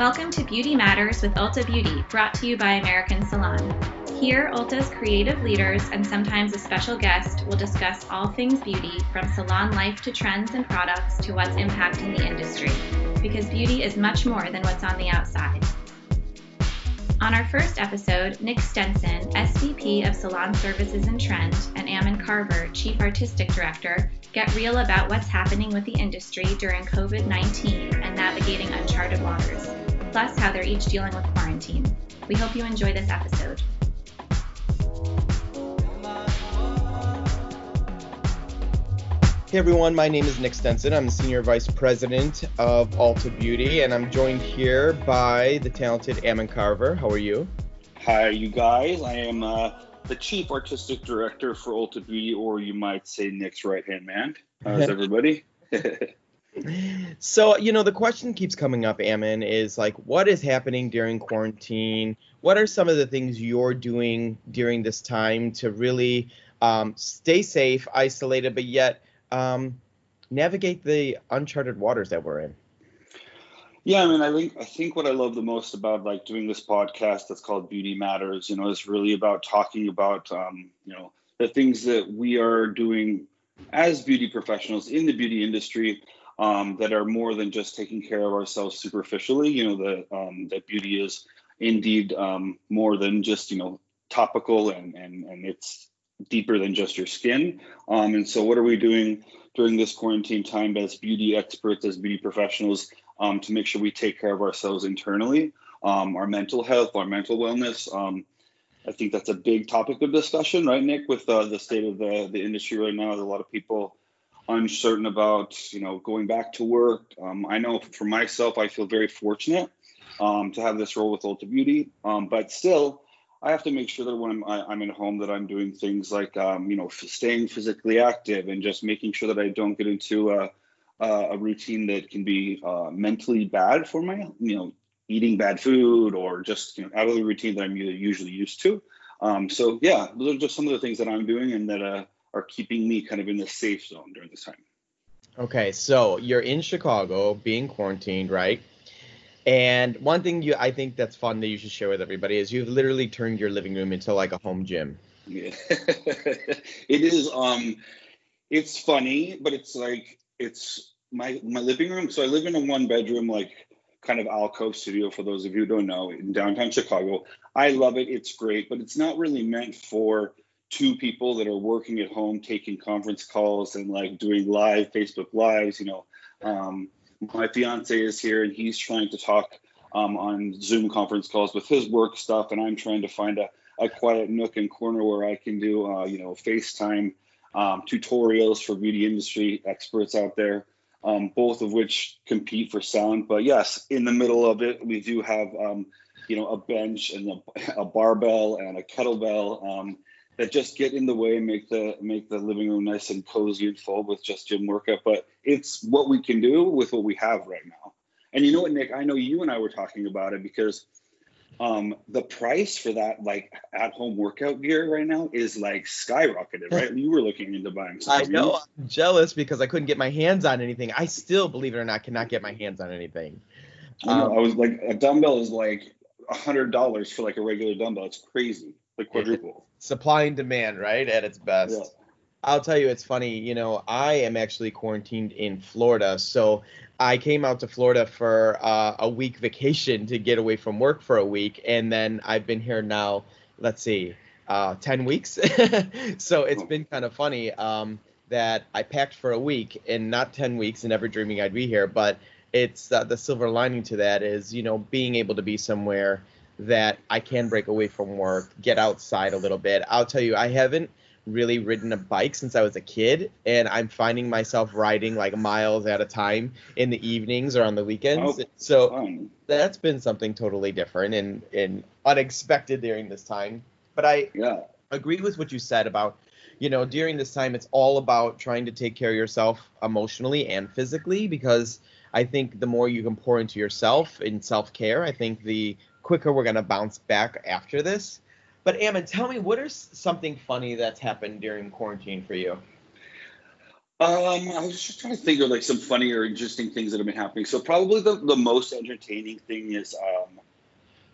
Welcome to Beauty Matters with Ulta Beauty, brought to you by American Salon. Here, Ulta's creative leaders and sometimes a special guest will discuss all things beauty from salon life to trends and products to what's impacting the industry. Because beauty is much more than what's on the outside. On our first episode, Nick Stenson, SVP of Salon Services and Trend, and Ammon Carver, Chief Artistic Director, get real about what's happening with the industry during COVID 19 and navigating uncharted waters, plus how they're each dealing with quarantine. We hope you enjoy this episode. Hey everyone, my name is Nick Stenson. I'm the Senior Vice President of Ulta Beauty, and I'm joined here by the talented Ammon Carver. How are you? Hi, you guys. I am uh, the Chief Artistic Director for Ulta Beauty, or you might say Nick's right hand man. How's everybody? so, you know, the question keeps coming up, Ammon, is like, what is happening during quarantine? What are some of the things you're doing during this time to really um, stay safe, isolated, but yet um, navigate the uncharted waters that we're in? Yeah, I mean, I think I think what I love the most about like doing this podcast that's called Beauty Matters, you know, is really about talking about um, you know the things that we are doing as beauty professionals in the beauty industry um, that are more than just taking care of ourselves superficially. You know, um, that beauty is indeed um, more than just you know topical and and and it's deeper than just your skin. Um, and so, what are we doing during this quarantine time as beauty experts, as beauty professionals, um, to make sure we take care of ourselves internally, um, our mental health, our mental wellness? I think that's a big topic of discussion, right, Nick? With uh, the state of the the industry right now, a lot of people uncertain about, you know, going back to work. Um, I know for myself, I feel very fortunate um, to have this role with Ulta Beauty, but still I have to make sure that when I'm, I, am at home that I'm doing things like, um, you know, staying physically active and just making sure that I don't get into a, a routine that can be uh, mentally bad for my, you know, eating bad food or just you know, out of the routine that I'm usually used to. Um, so yeah, those are just some of the things that I'm doing and that uh, are keeping me kind of in the safe zone during this time. Okay, so you're in Chicago, being quarantined, right? And one thing you I think that's fun that you should share with everybody is you've literally turned your living room into like a home gym. Yeah. it is um it's funny, but it's like it's my my living room. So I live in a one bedroom like kind of alcove studio for those of you who don't know in downtown Chicago. I love it. It's great, but it's not really meant for two people that are working at home taking conference calls and like doing live Facebook lives, you know. Um, my fiance is here and he's trying to talk um, on Zoom conference calls with his work stuff, and I'm trying to find a, a quiet nook and corner where I can do, uh, you know, FaceTime um, tutorials for beauty industry experts out there, um, both of which compete for sound. But yes, in the middle of it, we do have, um, you know, a bench and a, a barbell and a kettlebell um, that just get in the way and make the make the living room nice and cozy and full with just gym workout. But it's what we can do with what we have right now. And you know what, Nick? I know you and I were talking about it because um, the price for that like at home workout gear right now is like skyrocketed, right? you were looking into buying I know. I'm jealous because I couldn't get my hands on anything. I still, believe it or not, cannot get my hands on anything. I, know, um, I was like, a dumbbell is like a hundred dollars for like a regular dumbbell. It's crazy, like quadruple supply and demand, right? At its best. Yeah. I'll tell you, it's funny. You know, I am actually quarantined in Florida, so I came out to Florida for uh, a week vacation to get away from work for a week, and then I've been here now. Let's see, uh, ten weeks. so it's been kind of funny um, that I packed for a week and not ten weeks, and never dreaming I'd be here. But it's uh, the silver lining to that is you know being able to be somewhere that I can break away from work, get outside a little bit. I'll tell you, I haven't really ridden a bike since I was a kid, and I'm finding myself riding like miles at a time in the evenings or on the weekends. Oh, so fun. that's been something totally different and, and unexpected during this time. But I yeah. agree with what you said about, you know, during this time, it's all about trying to take care of yourself emotionally and physically because I think the more you can pour into yourself in self care, I think the quicker we're gonna bounce back after this. But Ammon, tell me what is something funny that's happened during quarantine for you? Um, I was just trying to think of like some funny or interesting things that have been happening. So probably the, the most entertaining thing is, um,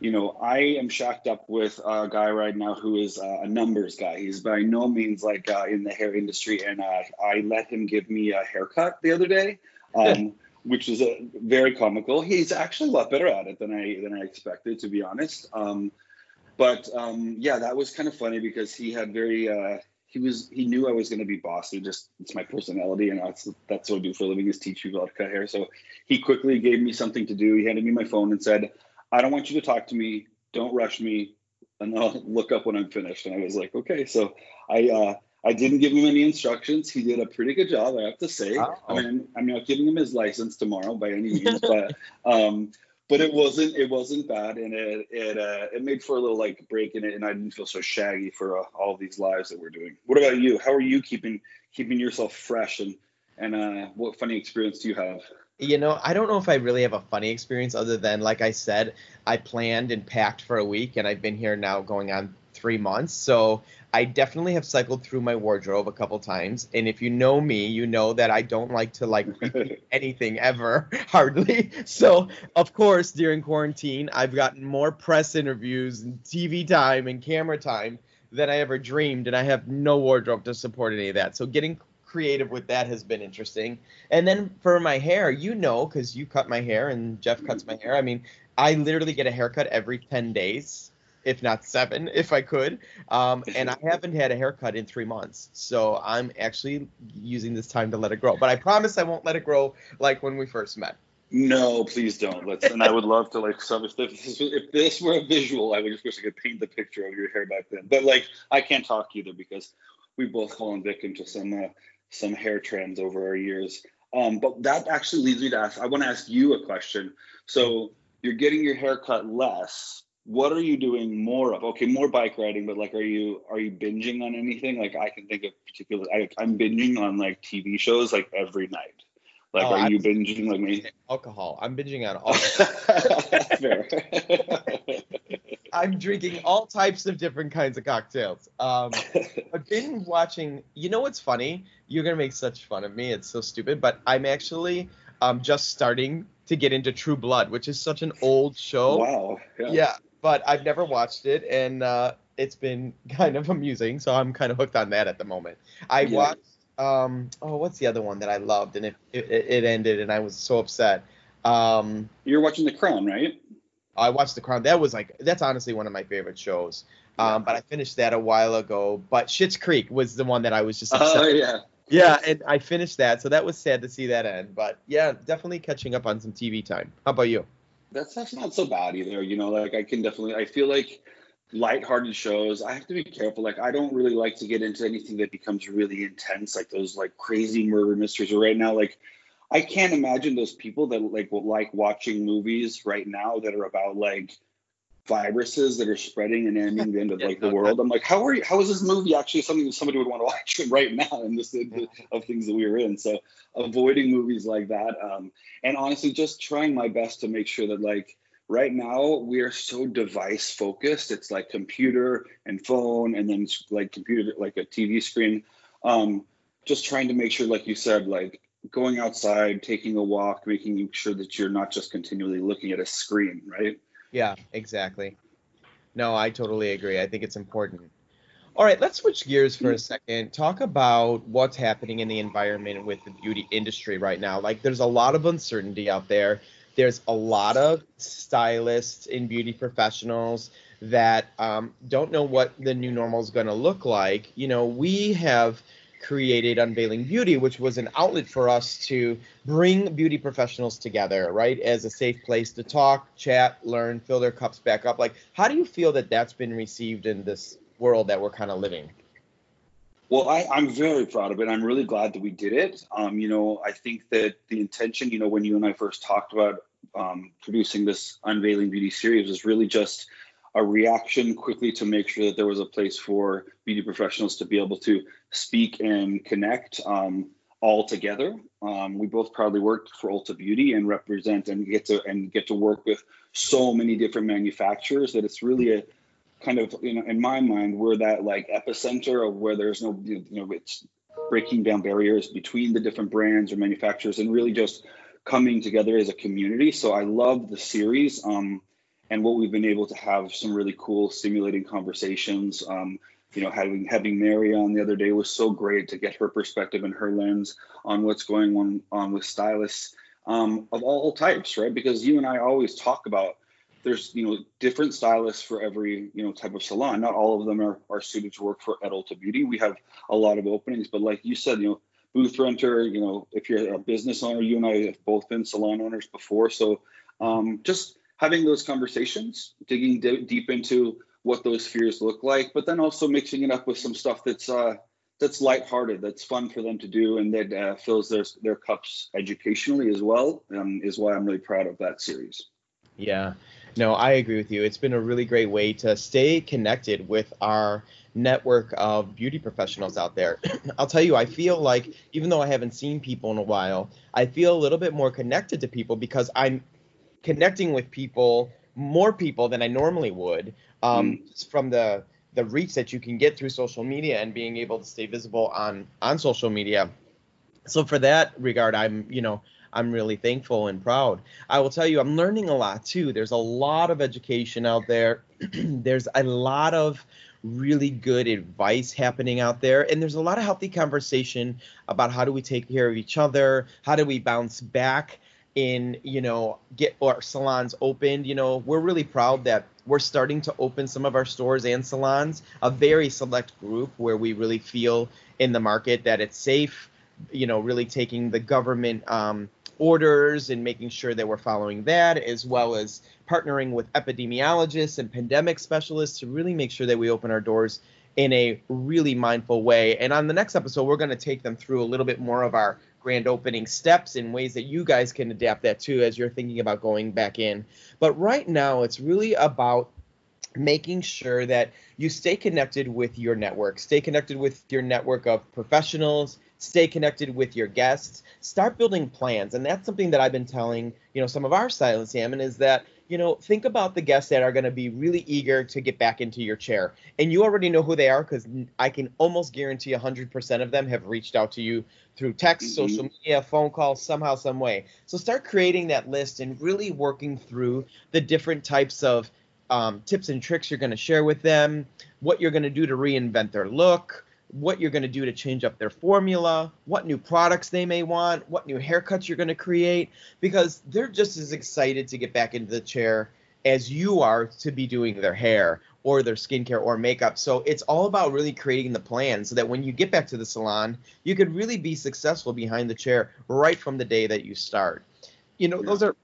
you know, I am shacked up with a guy right now who is uh, a numbers guy. He's by no means like uh, in the hair industry, and uh, I let him give me a haircut the other day, um, which is a, very comical. He's actually a lot better at it than I than I expected, to be honest. Um, but um, yeah, that was kind of funny because he had very uh, he was he knew I was going to be bossy. Just it's my personality, and that's that's what I do for a living is teach people how to cut hair. So he quickly gave me something to do. He handed me my phone and said, "I don't want you to talk to me. Don't rush me, and I'll look up when I'm finished." And I was like, "Okay." So I uh, I didn't give him any instructions. He did a pretty good job, I have to say. Oh. I mean, I'm not giving him his license tomorrow by any means, but um, but it wasn't it wasn't bad and it it uh, it made for a little like break in it and I didn't feel so shaggy for uh, all these lives that we're doing. What about you? How are you keeping keeping yourself fresh and and uh, what funny experience do you have? You know, I don't know if I really have a funny experience other than like I said, I planned and packed for a week and I've been here now going on three months. So I definitely have cycled through my wardrobe a couple times. And if you know me, you know that I don't like to like repeat anything ever, hardly. So of course, during quarantine, I've gotten more press interviews and TV time and camera time than I ever dreamed, and I have no wardrobe to support any of that. So getting creative with that has been interesting. And then for my hair, you know, because you cut my hair and Jeff cuts my hair. I mean, I literally get a haircut every 10 days if not seven, if I could. Um, and I haven't had a haircut in three months, so I'm actually using this time to let it grow. But I promise I won't let it grow like when we first met. No, please don't. Let's. And I would love to like. So if this, if this were a visual, I would just wish I could paint the picture of your hair back then. But like, I can't talk either because we've both fallen victim to some uh, some hair trends over our years. Um, but that actually leads me to ask. I want to ask you a question. So you're getting your hair cut less, what are you doing more of? Okay, more bike riding, but like, are you are you binging on anything? Like, I can think of particular. I, am binging on like TV shows like every night. Like, oh, are I'm you binging like me? Alcohol. I'm binging on alcohol. I'm drinking all types of different kinds of cocktails. Um, I've been watching. You know what's funny? You're gonna make such fun of me. It's so stupid, but I'm actually um, just starting to get into True Blood, which is such an old show. Wow. Yeah. yeah but I've never watched it, and uh, it's been kind of amusing. So I'm kind of hooked on that at the moment. I yeah. watched. Um, oh, what's the other one that I loved, and it, it, it ended, and I was so upset. Um, You're watching The Crown, right? I watched The Crown. That was like that's honestly one of my favorite shows. Um, but I finished that a while ago. But Schitt's Creek was the one that I was just. Oh yeah. Yeah, and I finished that, so that was sad to see that end. But yeah, definitely catching up on some TV time. How about you? That's that's not so bad either. You know, like I can definitely I feel like lighthearted shows. I have to be careful. Like I don't really like to get into anything that becomes really intense, like those like crazy murder mysteries. Or right now, like I can't imagine those people that like like watching movies right now that are about like viruses that are spreading and ending the end of like the world. I'm like, how are you? How is this movie actually something that somebody would want to watch right now in this of things that we are in? So avoiding movies like that, um, and honestly, just trying my best to make sure that like right now we are so device focused. It's like computer and phone, and then like computer like a TV screen. Um, just trying to make sure, like you said, like going outside, taking a walk, making sure that you're not just continually looking at a screen, right? Yeah, exactly. No, I totally agree. I think it's important. All right, let's switch gears for a second. Talk about what's happening in the environment with the beauty industry right now. Like, there's a lot of uncertainty out there. There's a lot of stylists and beauty professionals that um, don't know what the new normal is going to look like. You know, we have created Unveiling Beauty, which was an outlet for us to bring beauty professionals together, right, as a safe place to talk, chat, learn, fill their cups back up. Like, how do you feel that that's been received in this world that we're kind of living? Well, I, am very proud of it. I'm really glad that we did it. Um, you know, I think that the intention, you know, when you and I first talked about um, producing this Unveiling Beauty series was really just a reaction quickly to make sure that there was a place for beauty professionals to be able to speak and connect um, all together. Um, we both proudly work for Ulta Beauty and represent and get to and get to work with so many different manufacturers that it's really a kind of you know in my mind we're that like epicenter of where there's no you know it's breaking down barriers between the different brands or manufacturers and really just coming together as a community. So I love the series um, and what we've been able to have some really cool, stimulating conversations. Um, you know, having having Mary on the other day was so great to get her perspective and her lens on what's going on on with stylists um, of all types, right? Because you and I always talk about there's you know different stylists for every you know type of salon. Not all of them are, are suited to work for at Ulta Beauty. We have a lot of openings, but like you said, you know, booth renter, you know, if you're a business owner, you and I have both been salon owners before, so um, just having those conversations, digging d- deep into what those fears look like, but then also mixing it up with some stuff that's uh, that's lighthearted, that's fun for them to do, and that uh, fills their their cups educationally as well. Um, is why I'm really proud of that series. Yeah, no, I agree with you. It's been a really great way to stay connected with our network of beauty professionals out there. I'll tell you, I feel like even though I haven't seen people in a while, I feel a little bit more connected to people because I'm connecting with people, more people than I normally would um, mm. from the the reach that you can get through social media and being able to stay visible on on social media. So for that regard, I'm you know I'm really thankful and proud. I will tell you, I'm learning a lot too. There's a lot of education out there. there's a lot of really good advice happening out there and there's a lot of healthy conversation about how do we take care of each other how do we bounce back in you know get our salons opened. You know we're really proud that we're starting to open some of our stores and salons a very select group where we really feel in the market that it's safe you know really taking the government um, orders and making sure that we're following that as well as partnering with epidemiologists and pandemic specialists to really make sure that we open our doors in a really mindful way. And on the next episode we're going to take them through a little bit more of our grand opening steps in ways that you guys can adapt that too as you're thinking about going back in. But right now, it's really about making sure that you stay connected with your network, stay connected with your network of professionals, stay connected with your guests, start building plans. And that's something that I've been telling, you know, some of our silent salmon is that you know, think about the guests that are going to be really eager to get back into your chair. And you already know who they are because I can almost guarantee 100% of them have reached out to you through text, mm-hmm. social media, phone calls, somehow, some way. So start creating that list and really working through the different types of um, tips and tricks you're going to share with them, what you're going to do to reinvent their look, what you're going to do to change up their formula, what new products they may want, what new haircuts you're going to create, because they're just as excited to get back into the chair as you are to be doing their hair or their skincare or makeup. So it's all about really creating the plan so that when you get back to the salon, you could really be successful behind the chair right from the day that you start. You know, yeah. those are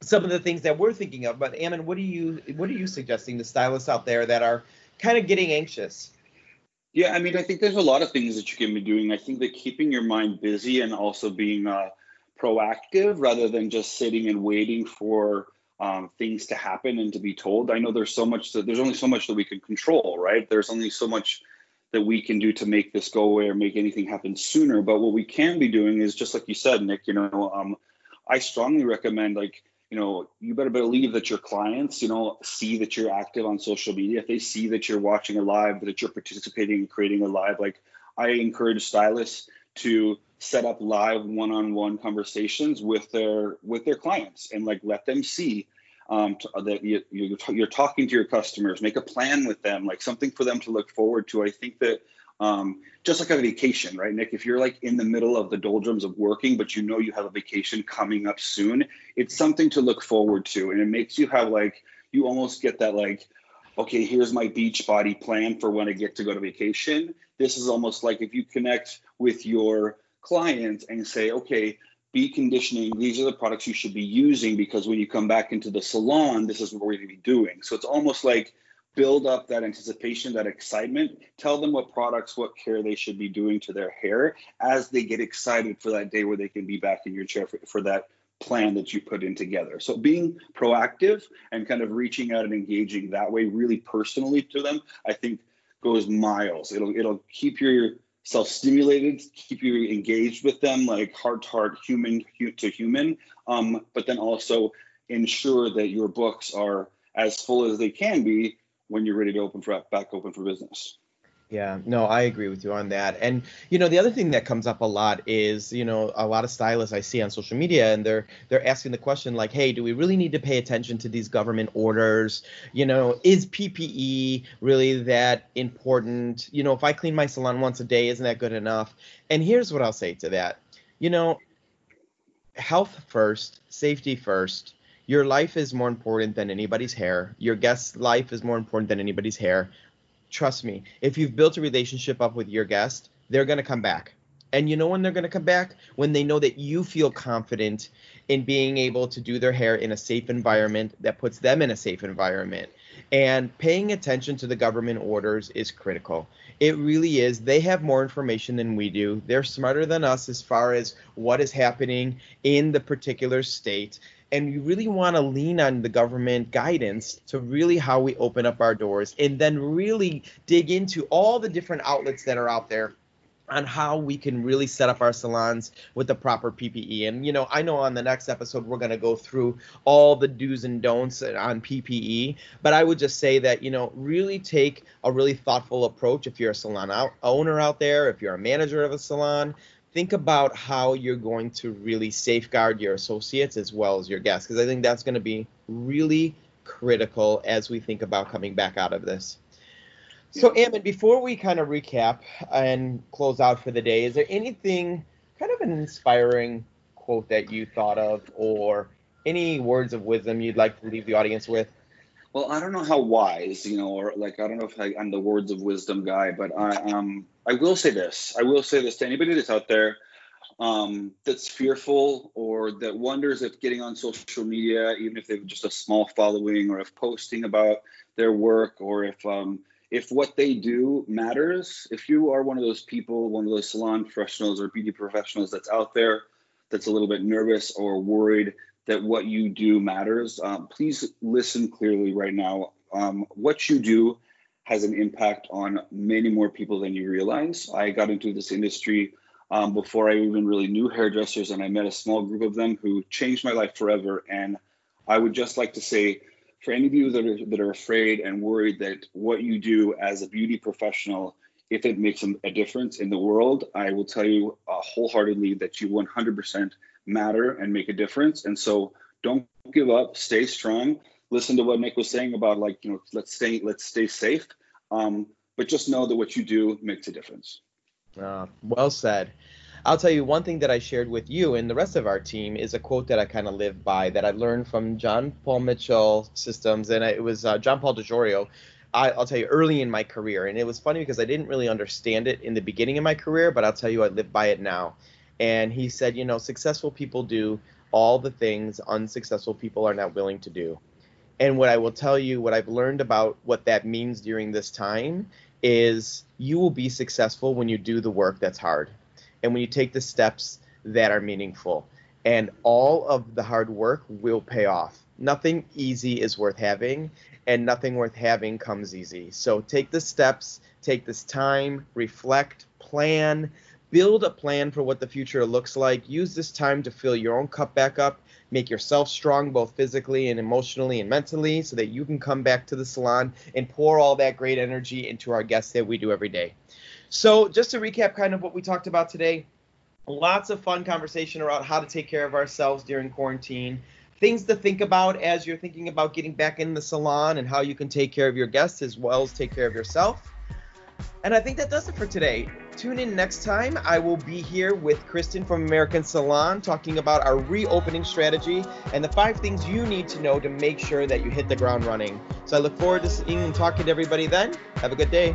some of the things that we're thinking of. But Ammon, what are you what are you suggesting to stylists out there that are kind of getting anxious? Yeah, I mean, I think there's a lot of things that you can be doing. I think that keeping your mind busy and also being uh, proactive rather than just sitting and waiting for um, things to happen and to be told. I know there's so much that there's only so much that we can control, right? There's only so much that we can do to make this go away or make anything happen sooner. But what we can be doing is just like you said, Nick. You know, um, I strongly recommend like you know, you better believe that your clients, you know, see that you're active on social media. If they see that you're watching a live, that you're participating and creating a live, like I encourage stylists to set up live one-on-one conversations with their with their clients and like let them see um, that you're you're talking to your customers. Make a plan with them, like something for them to look forward to. I think that um, just like a vacation, right, Nick? If you're like in the middle of the doldrums of working, but you know you have a vacation coming up soon, it's something to look forward to. And it makes you have like, you almost get that like, okay, here's my beach body plan for when I get to go to vacation. This is almost like if you connect with your client and say, okay, be conditioning, these are the products you should be using because when you come back into the salon, this is what we're going to be doing. So it's almost like build up that anticipation, that excitement. Tell them what products, what care they should be doing to their hair as they get excited for that day where they can be back in your chair for, for that plan that you put in together. So being proactive and kind of reaching out and engaging that way really personally to them, I think goes miles. It'll it'll keep your self stimulated, keep you engaged with them like heart to heart, human to human, um, but then also ensure that your books are as full as they can be when you're ready to open for back open for business. Yeah, no, I agree with you on that. And you know, the other thing that comes up a lot is, you know, a lot of stylists I see on social media and they're they're asking the question like, "Hey, do we really need to pay attention to these government orders? You know, is PPE really that important? You know, if I clean my salon once a day, isn't that good enough?" And here's what I'll say to that. You know, health first, safety first. Your life is more important than anybody's hair. Your guest's life is more important than anybody's hair trust me, if you've built a relationship up with your guest, they're going to come back. And you know when they're going to come back? When they know that you feel confident in being able to do their hair in a safe environment that puts them in a safe environment. And paying attention to the government orders is critical. It really is. They have more information than we do. They're smarter than us as far as what is happening in the particular state and you really want to lean on the government guidance to really how we open up our doors and then really dig into all the different outlets that are out there on how we can really set up our salons with the proper PPE. And you know, I know on the next episode we're going to go through all the do's and don'ts on PPE, but I would just say that, you know, really take a really thoughtful approach if you're a salon out, owner out there, if you're a manager of a salon, think about how you're going to really safeguard your associates as well as your guests because i think that's going to be really critical as we think about coming back out of this. So Ammon, before we kind of recap and close out for the day is there anything kind of an inspiring quote that you thought of or any words of wisdom you'd like to leave the audience with? Well, I don't know how wise, you know, or like I don't know if I, am the words of wisdom guy, but I um I will say this. I will say this to anybody that's out there um, that's fearful or that wonders if getting on social media, even if they have just a small following, or if posting about their work, or if um, if what they do matters. If you are one of those people, one of those salon professionals or beauty professionals that's out there, that's a little bit nervous or worried that what you do matters, um, please listen clearly right now. Um, what you do has an impact on many more people than you realize. I got into this industry um, before I even really knew hairdressers, and I met a small group of them who changed my life forever. And I would just like to say, for any of you that are that are afraid and worried that what you do as a beauty professional, if it makes a difference in the world, I will tell you uh, wholeheartedly that you 100% matter and make a difference. And so don't give up, stay strong. Listen to what Nick was saying about like, you know, let's stay, let's stay safe. Um, but just know that what you do makes a difference. Uh, well said. I'll tell you one thing that I shared with you and the rest of our team is a quote that I kind of live by that I learned from John Paul Mitchell Systems, and it was uh, John Paul DeJoria. I, will tell you early in my career, and it was funny because I didn't really understand it in the beginning of my career, but I'll tell you I live by it now and he said, you know, successful people do all the things unsuccessful people are not willing to do. And what I will tell you, what I've learned about what that means during this time is you will be successful when you do the work that's hard and when you take the steps that are meaningful. And all of the hard work will pay off. Nothing easy is worth having, and nothing worth having comes easy. So take the steps, take this time, reflect, plan, build a plan for what the future looks like. Use this time to fill your own cup back up, make yourself strong both physically and emotionally and mentally so that you can come back to the salon and pour all that great energy into our guests that we do every day. So, just to recap kind of what we talked about today, lots of fun conversation around how to take care of ourselves during quarantine. Things to think about as you're thinking about getting back in the salon and how you can take care of your guests as well as take care of yourself. And I think that does it for today. Tune in next time. I will be here with Kristen from American Salon talking about our reopening strategy and the five things you need to know to make sure that you hit the ground running. So I look forward to seeing and talking to everybody then. Have a good day.